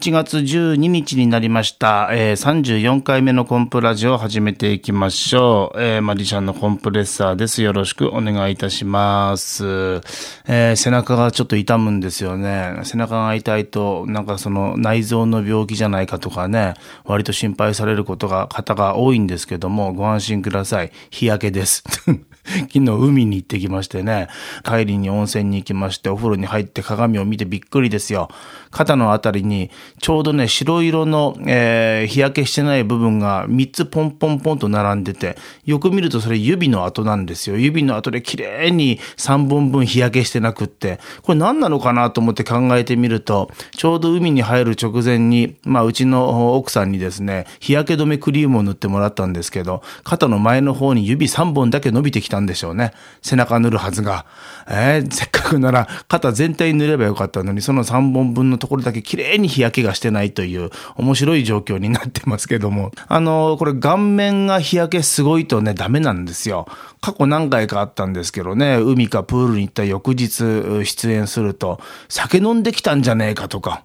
8月12日になりました、えー、34回目のコンプラジオを始めていきましょう。えー、マジシャンのコンプレッサーです。よろしくお願いいたします。えー、背中がちょっと痛むんですよね。背中が痛いと、なんかその内臓の病気じゃないかとかね、割と心配されることが、方が多いんですけども、ご安心ください。日焼けです。昨日海に行ってきましてね、帰りに温泉に行きまして、お風呂に入って鏡を見てびっくりですよ。肩のあたりに、ちょうどね、白色の、えー、日焼けしてない部分が3つポンポンポンと並んでて、よく見るとそれ指の跡なんですよ。指の跡で綺麗に3本分日焼けしてなくって、これ何なのかなと思って考えてみると、ちょうど海に入る直前に、まあ、うちの奥さんにですね、日焼け止めクリームを塗ってもらったんですけど、肩の前の方に指3本だけ伸びてきたんでしょうね。背中塗るはずが。えー、せっかくなら肩全体塗ればよかったのに、その3本分のところだけ綺麗に日焼けがしてないという面白い状況になってますけども。あのー、これ顔面が日焼けすごいとね、ダメなんですよ。過去何回かあったんですけどね、海かプールに行った翌日出演すると、酒飲んできたんじゃねえかとか。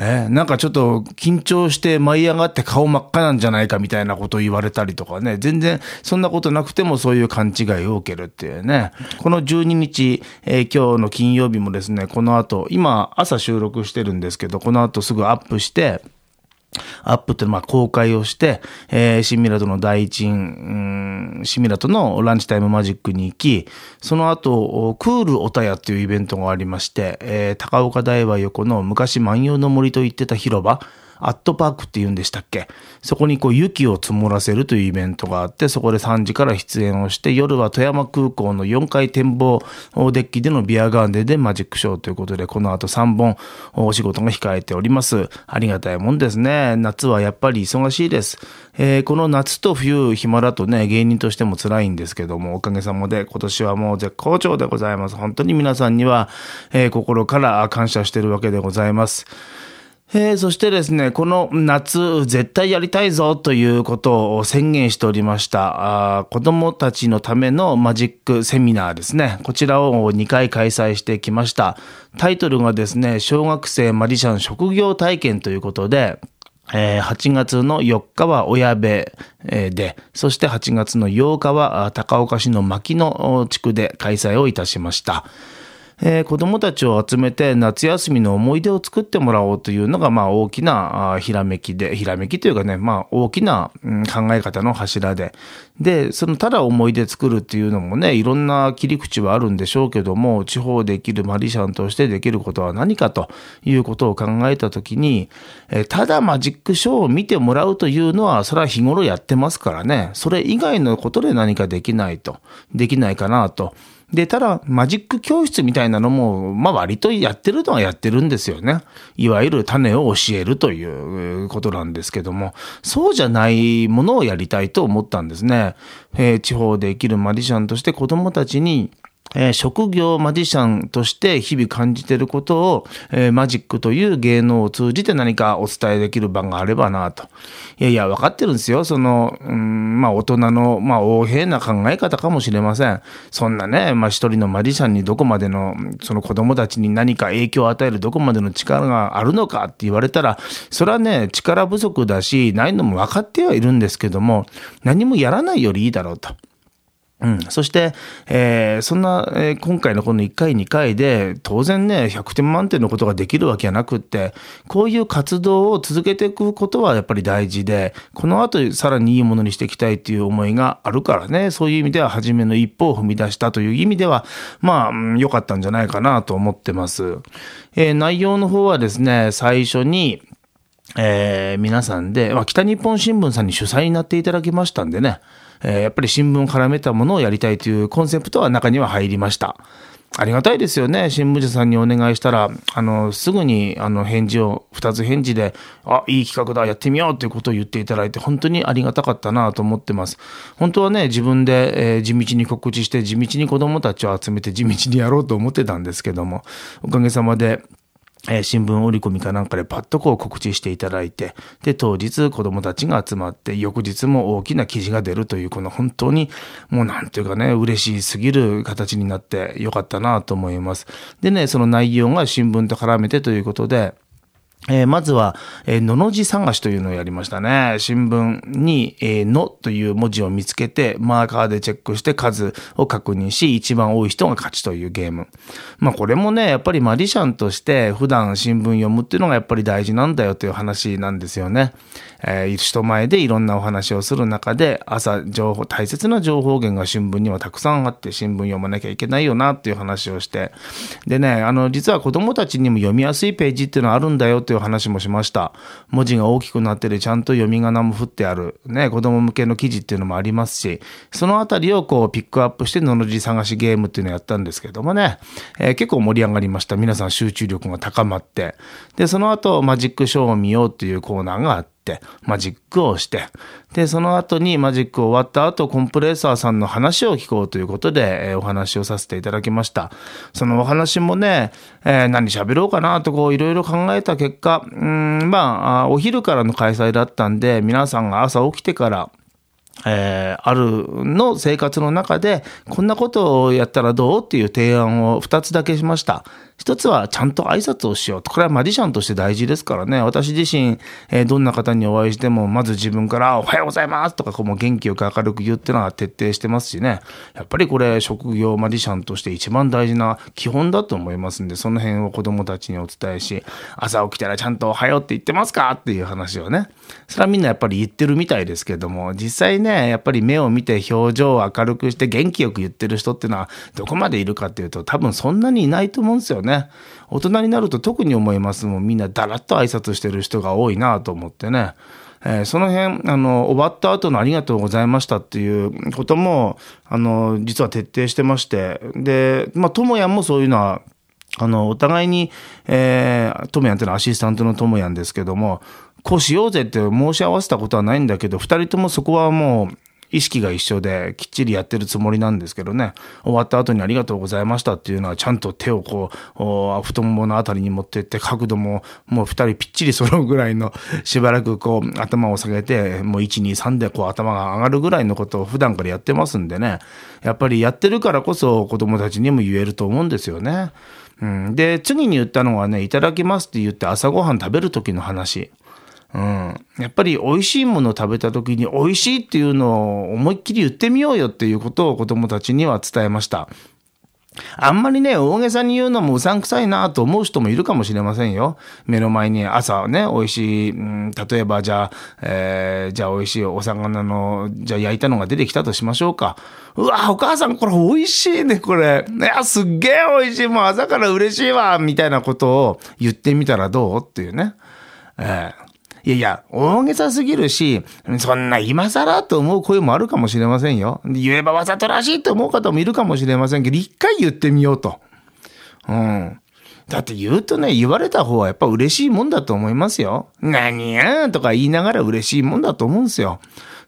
えー、なんかちょっと緊張して舞い上がって顔真っ赤なんじゃないかみたいなことを言われたりとかね、全然そんなことなくてもそういう勘違いを受けるっていうね。この12日、えー、今日の金曜日もですね、この後、今朝収録してるんですけど、この後すぐアップして、アップってまあ公開をして、えー、シミラトの第一、うん、シミラトのランチタイムマジックに行き、その後、クールおたやっていうイベントがありまして、えー、高岡大和横の昔万葉の森と言ってた広場、アットパークって言うんでしたっけ？そこにこう雪を積もらせるというイベントがあって、そこで3時から出演をして、夜は富山空港の4階展望デッキでのビアガーデンでマジックショーということで、この後3本お仕事が控えております。ありがたいもんですね。夏はやっぱり忙しいです。えー、この夏と冬暇だとね、芸人としても辛いんですけども、おかげさまで今年はもう絶好調でございます。本当に皆さんには、えー、心から感謝してるわけでございます。えー、そしてですね、この夏絶対やりたいぞということを宣言しておりました。あ子供たちのためのマジックセミナーですね。こちらを2回開催してきました。タイトルがですね、小学生マジシャン職業体験ということで、えー、8月の4日は親部で、そして8月の8日は高岡市の牧野地区で開催をいたしました。えー、子供たちを集めて夏休みの思い出を作ってもらおうというのが、まあ大きなあひらめきで、ひらめきというかね、まあ大きな、うん、考え方の柱で。で、そのただ思い出作るっていうのもね、いろんな切り口はあるんでしょうけども、地方できるマリシャンとしてできることは何かということを考えたときに、えー、ただマジックショーを見てもらうというのは、それは日頃やってますからね、それ以外のことで何かできないと、できないかなと。で、ただ、マジック教室みたいなのも、まあ割とやってるのはやってるんですよね。いわゆる種を教えるということなんですけども、そうじゃないものをやりたいと思ったんですね。えー、地方で生きるマジシャンとして子供たちに、え、職業マジシャンとして日々感じていることを、え、マジックという芸能を通じて何かお伝えできる場があればなと。いやいや、分かってるんですよ。その、うん、まあ大人の、まあ横柄な考え方かもしれません。そんなね、まあ一人のマジシャンにどこまでの、その子供たちに何か影響を与えるどこまでの力があるのかって言われたら、それはね、力不足だし、ないのも分かってはいるんですけども、何もやらないよりいいだろうと。うん。そして、えー、そんな、えー、今回のこの1回2回で、当然ね、100点満点のことができるわけはなくって、こういう活動を続けていくことはやっぱり大事で、この後さらにいいものにしていきたいっていう思いがあるからね、そういう意味では初めの一歩を踏み出したという意味では、まあ、良、かったんじゃないかなと思ってます。えー、内容の方はですね、最初に、え、皆さんで、まあ、北日本新聞さんに主催になっていただきましたんでね、えー、やっぱり新聞を絡めたものをやりたいというコンセプトは中には入りました。ありがたいですよね。新聞社さんにお願いしたら、あの、すぐに、あの、返事を、二つ返事で、あ、いい企画だ、やってみようということを言っていただいて、本当にありがたかったなと思ってます。本当はね、自分で、えー、地道に告知して、地道に子供たちを集めて、地道にやろうと思ってたんですけども、おかげさまで、え、新聞折り込みかなんかでパッとこう告知していただいて、で、当日子供たちが集まって、翌日も大きな記事が出るという、この本当に、もうなんていうかね、嬉しすぎる形になってよかったなと思います。でね、その内容が新聞と絡めてということで、えー、まずは、えー、のの字探しというのをやりましたね。新聞に、えー、のという文字を見つけて、マーカーでチェックして数を確認し、一番多い人が勝ちというゲーム。まあこれもね、やっぱりマディシャンとして普段新聞読むっていうのがやっぱり大事なんだよという話なんですよね。えー、人前でいろんなお話をする中で、朝情報、大切な情報源が新聞にはたくさんあって新聞読まなきゃいけないよなっていう話をして。でね、あの、実は子供たちにも読みやすいページっていうのはあるんだよってう話もしました。文字が大きくなってて、ちゃんと読み仮名も振ってある。ね、子供向けの記事っていうのもありますし、そのあたりをこうピックアップして、のの字探しゲームっていうのをやったんですけどもね、えー、結構盛り上がりました。皆さん集中力が高まって。で、その後、マジックショーを見ようっていうコーナーがあって、、マジックをして、で、その後にマジック終わった後、コンプレッサーさんの話を聞こうということで、えー、お話をさせていただきました。そのお話もね、えー、何喋ろうかなとこういろいろ考えた結果、うん、まあ、お昼からの開催だったんで、皆さんが朝起きてから、えー、あるの生活の中で、こんなことをやったらどうっていう提案を2つだけしました。一つはちゃんと挨拶をしようと。これはマジシャンとして大事ですからね。私自身、えー、どんな方にお会いしても、まず自分からおはようございますとか、こうも元気よく明るく言うっていうのは徹底してますしね。やっぱりこれ、職業マジシャンとして一番大事な基本だと思いますんで、その辺を子供たちにお伝えし、朝起きたらちゃんとおはようって言ってますかっていう話をね。それはみんなやっぱり言ってるみたいですけども、実際ね、やっぱり目を見て表情を明るくして元気よく言ってる人っていうのはどこまでいるかっていうと、多分そんなにいないと思うんですよね。ね大人になると特に思いますもん。みんなだらっと挨拶してる人が多いなと思ってね。えー、その辺、あの、終わった後のありがとうございましたっていうことも、あの、実は徹底してまして、で、まあ、ともやもそういうのは、あの、お互いに、えー、ともやんっていうのはアシスタントのともやんですけども、こうしようぜって申し合わせたことはないんだけど、二人ともそこはもう、意識が一緒できっちりやってるつもりなんですけどね、終わった後にありがとうございましたっていうのはちゃんと手をこう、太もものあたりに持ってって角度ももう二人ぴっちり揃うぐらいのしばらくこう頭を下げて、もう1、2、3でこう頭が上がるぐらいのことを普段からやってますんでね、やっぱりやってるからこそ子供たちにも言えると思うんですよね。うん、で、次に言ったのはね、いただきますって言って朝ごはん食べる時の話。うん。やっぱり美味しいものを食べた時に美味しいっていうのを思いっきり言ってみようよっていうことを子供たちには伝えました。あんまりね、大げさに言うのもうさんくさいなと思う人もいるかもしれませんよ。目の前に朝ね、美味しい、うん、例えばじゃあ、えー、じゃあ美味しいお魚の、じゃあ焼いたのが出てきたとしましょうか。うわ、お母さんこれ美味しいね、これ。いや、すっげえ美味しい。もう朝から嬉しいわ、みたいなことを言ってみたらどうっていうね。えーいやいや、大げさすぎるし、そんな今更と思う声もあるかもしれませんよ。言えばわざとらしいと思う方もいるかもしれませんけど、一回言ってみようと。うん。だって言うとね、言われた方はやっぱ嬉しいもんだと思いますよ。何やとか言いながら嬉しいもんだと思うんですよ。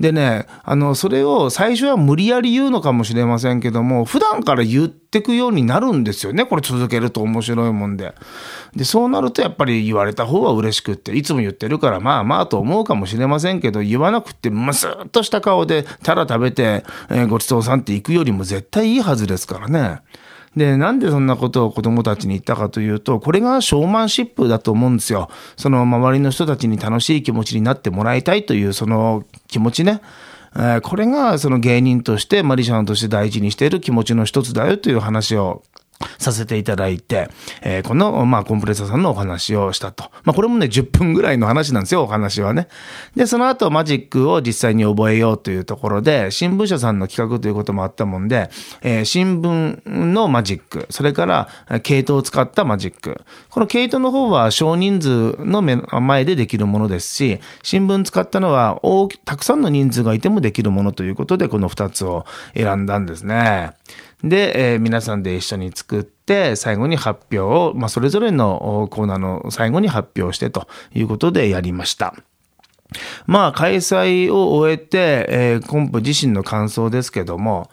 でね、あの、それを最初は無理やり言うのかもしれませんけども、普段から言ってくようになるんですよね。これ続けると面白いもんで。で、そうなるとやっぱり言われた方は嬉しくって、いつも言ってるからまあまあと思うかもしれませんけど、言わなくてむすっとした顔でただ食べて、えー、ごちそうさんって行くよりも絶対いいはずですからね。で、なんでそんなことを子供たちに言ったかというと、これがショーマンシップだと思うんですよ。その周りの人たちに楽しい気持ちになってもらいたいというその気持ちね。これがその芸人としてマリシャンとして大事にしている気持ちの一つだよという話をさせていただいて、えー、この、まあ、コンプレッサーさんのお話をしたと。まあ、これもね、10分ぐらいの話なんですよ、お話はね。で、その後、マジックを実際に覚えようというところで、新聞社さんの企画ということもあったもんで、えー、新聞のマジック、それから、系統を使ったマジック。この系統の方は少人数の前でできるものですし、新聞使ったのは、大きたくさんの人数がいてもできるものということで、この2つを選んだんですね。で、えー、皆さんで一緒に作って、最後に発表を、まあ、それぞれのコーナーの最後に発表してということでやりました。まあ、開催を終えて、えー、コンプ自身の感想ですけども、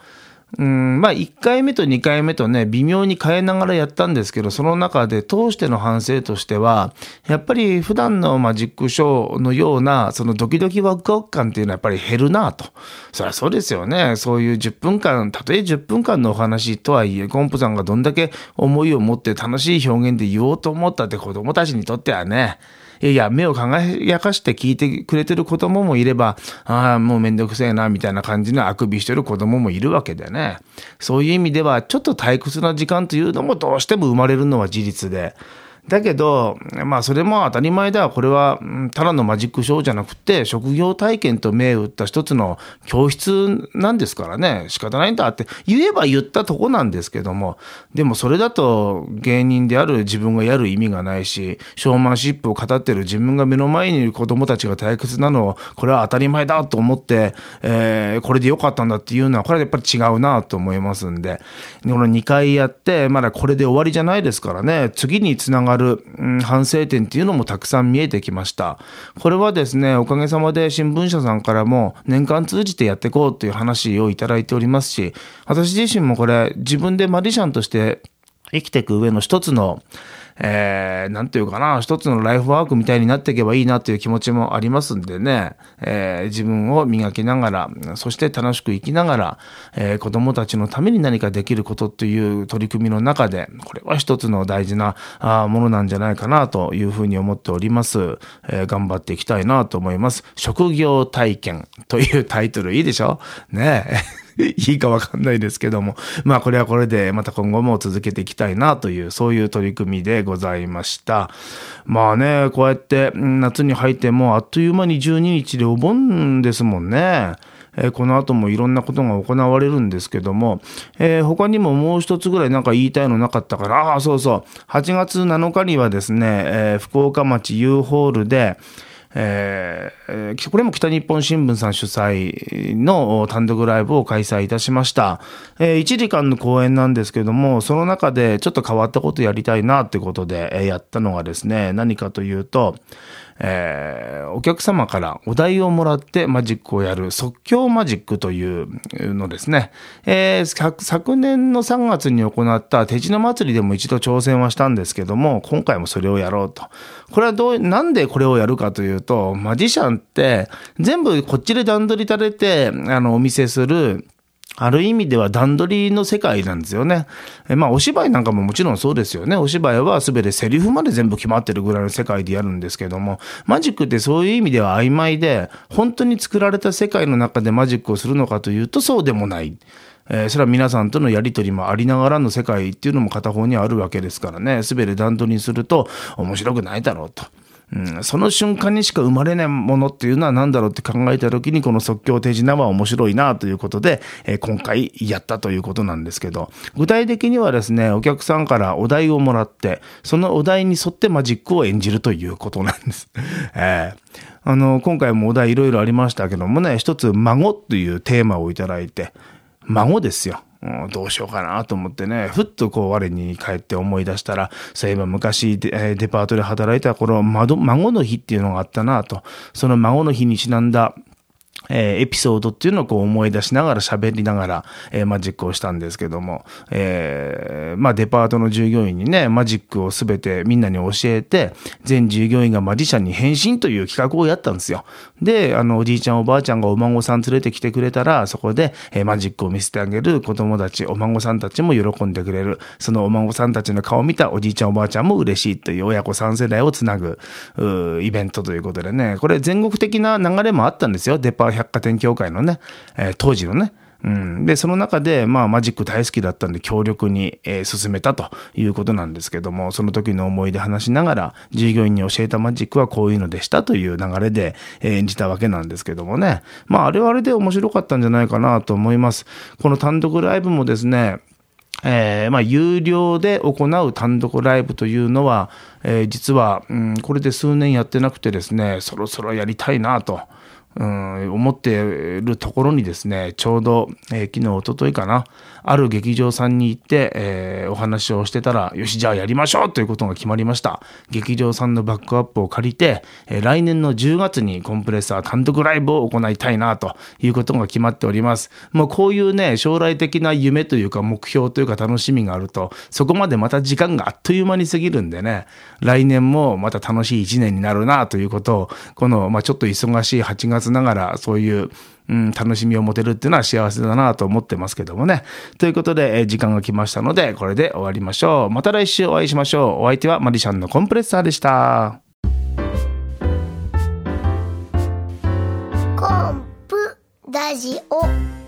うん、まあ、1回目と2回目とね、微妙に変えながらやったんですけど、その中で通しての反省としては、やっぱり普段のマジックショーのような、そのドキドキワクワク感っていうのはやっぱり減るなと。そりゃそうですよね。そういう10分間、たとえ10分間のお話とはいえ、ゴンプさんがどんだけ思いを持って楽しい表現で言おうと思ったって子供たちにとってはね、いやいや、目を輝かして聞いてくれてる子供もいれば、ああ、もうめんどくせえな、みたいな感じのあくびしてる子供もいるわけでね。そういう意味では、ちょっと退屈な時間というのもどうしても生まれるのは事実で、だけど、まあそれも当たり前だ。これは、ただのマジックショーじゃなくて、職業体験と銘打った一つの教室なんですからね。仕方ないんだって言えば言ったとこなんですけども、でもそれだと芸人である自分がやる意味がないし、ショーマンシップを語ってる自分が目の前にいる子供たちが退屈なのを、これは当たり前だと思って、えー、これでよかったんだっていうのは、これはやっぱり違うなと思いますんで、この2回やって、まだこれで終わりじゃないですからね、次につながる、うん、反省点っていうのもたくさん見えてきました。これはですね、おかげさまで新聞社さんからも年間通じてやっていこうという話をいただいておりますし、私自身もこれ自分でマジシャンとして生きていく上の一つの、えー、なんていうかな、一つのライフワークみたいになっていけばいいなという気持ちもありますんでね、えー、自分を磨きながら、そして楽しく生きながら、えー、子供たちのために何かできることという取り組みの中で、これは一つの大事なあものなんじゃないかなというふうに思っております。えー、頑張っていきたいなと思います。職業体験というタイトルいいでしょ？ねえ。いいかわかんないですけども、まあこれはこれでまた今後も続けていきたいなという、そういう取り組みでございました。まあね、こうやって夏に入ってもあっという間に12日でお盆ですもんね。えー、この後もいろんなことが行われるんですけども、えー、他にももう一つぐらいなんか言いたいのなかったから、ああ、そうそう、8月7日にはですね、えー、福岡町 U ホールで、えー、これも北日本新聞さん主催の単独ライブを開催いたしました。えー、1時間の公演なんですけども、その中でちょっと変わったことやりたいなってことでやったのがですね、何かというと、えー、お客様からお題をもらってマジックをやる即興マジックというのですね。えー、昨年の3月に行った手品祭りでも一度挑戦はしたんですけども、今回もそれをやろうと。これはどう、なんでこれをやるかというと、マジシャンって全部こっちで段取りされて、あの、お見せするある意味では段取りの世界なんですよね。えまあお芝居なんかももちろんそうですよね。お芝居は全てセリフまで全部決まってるぐらいの世界でやるんですけども、マジックってそういう意味では曖昧で、本当に作られた世界の中でマジックをするのかというとそうでもない。えー、それは皆さんとのやりとりもありながらの世界っていうのも片方にあるわけですからね。全て段取りにすると面白くないだろうと。うん、その瞬間にしか生まれないものっていうのは何だろうって考えた時にこの即興手品は面白いなということで、えー、今回やったということなんですけど、具体的にはですね、お客さんからお題をもらって、そのお題に沿ってマジックを演じるということなんです。えーあの、今回もお題いろいろありましたけどもね、一つ孫というテーマをいただいて、孫ですよ。うん、どうしようかなと思ってね、ふっとこう我に帰って思い出したら、そういえば昔デデパートで働いた頃、孫の日っていうのがあったなと、その孫の日にちなんだえー、エピソードっていうのをこう思い出しながら喋りながら、えー、マジックをしたんですけども、えー、まあデパートの従業員にね、マジックをすべてみんなに教えて、全従業員がマジシャンに変身という企画をやったんですよ。で、あの、おじいちゃんおばあちゃんがお孫さん連れてきてくれたら、そこで、えー、マジックを見せてあげる子供たち、お孫さんたちも喜んでくれる。そのお孫さんたちの顔を見たおじいちゃんおばあちゃんも嬉しいという親子3世代をつなぐ、イベントということでね、これ全国的な流れもあったんですよ。デパ百貨店協会のね、えー、当時のね、うん、で、その中で、まあ、マジック大好きだったんで、強力に、えー、進めたということなんですけども、その時の思い出話しながら、従業員に教えたマジックはこういうのでしたという流れで、えー、演じたわけなんですけどもね。まあ、あれはあれで面白かったんじゃないかなと思います。この単独ライブもですね、えー、まあ、有料で行う単独ライブというのは、えー、実は、うん、これで数年やってなくてですね、そろそろやりたいなと。うん、思っているところにですね、ちょうど、えー、昨日、おとといかな、ある劇場さんに行って、えー、お話をしてたら、よし、じゃあやりましょうということが決まりました。劇場さんのバックアップを借りて、えー、来年の10月にコンプレッサー単独ライブを行いたいなということが決まっております。もうこういうね、将来的な夢というか目標というか楽しみがあると、そこまでまた時間があっという間に過ぎるんでね、来年もまた楽しい1年になるなということを、この、まあ、ちょっと忙しい8月ながら、そういう、うん、楽しみを持てるっていうのは幸せだなと思ってますけどもね。ということで、え時間が来ましたので、これで終わりましょう。また来週お会いしましょう。お相手はマリシャンのコンプレッサーでした。コンプラジオ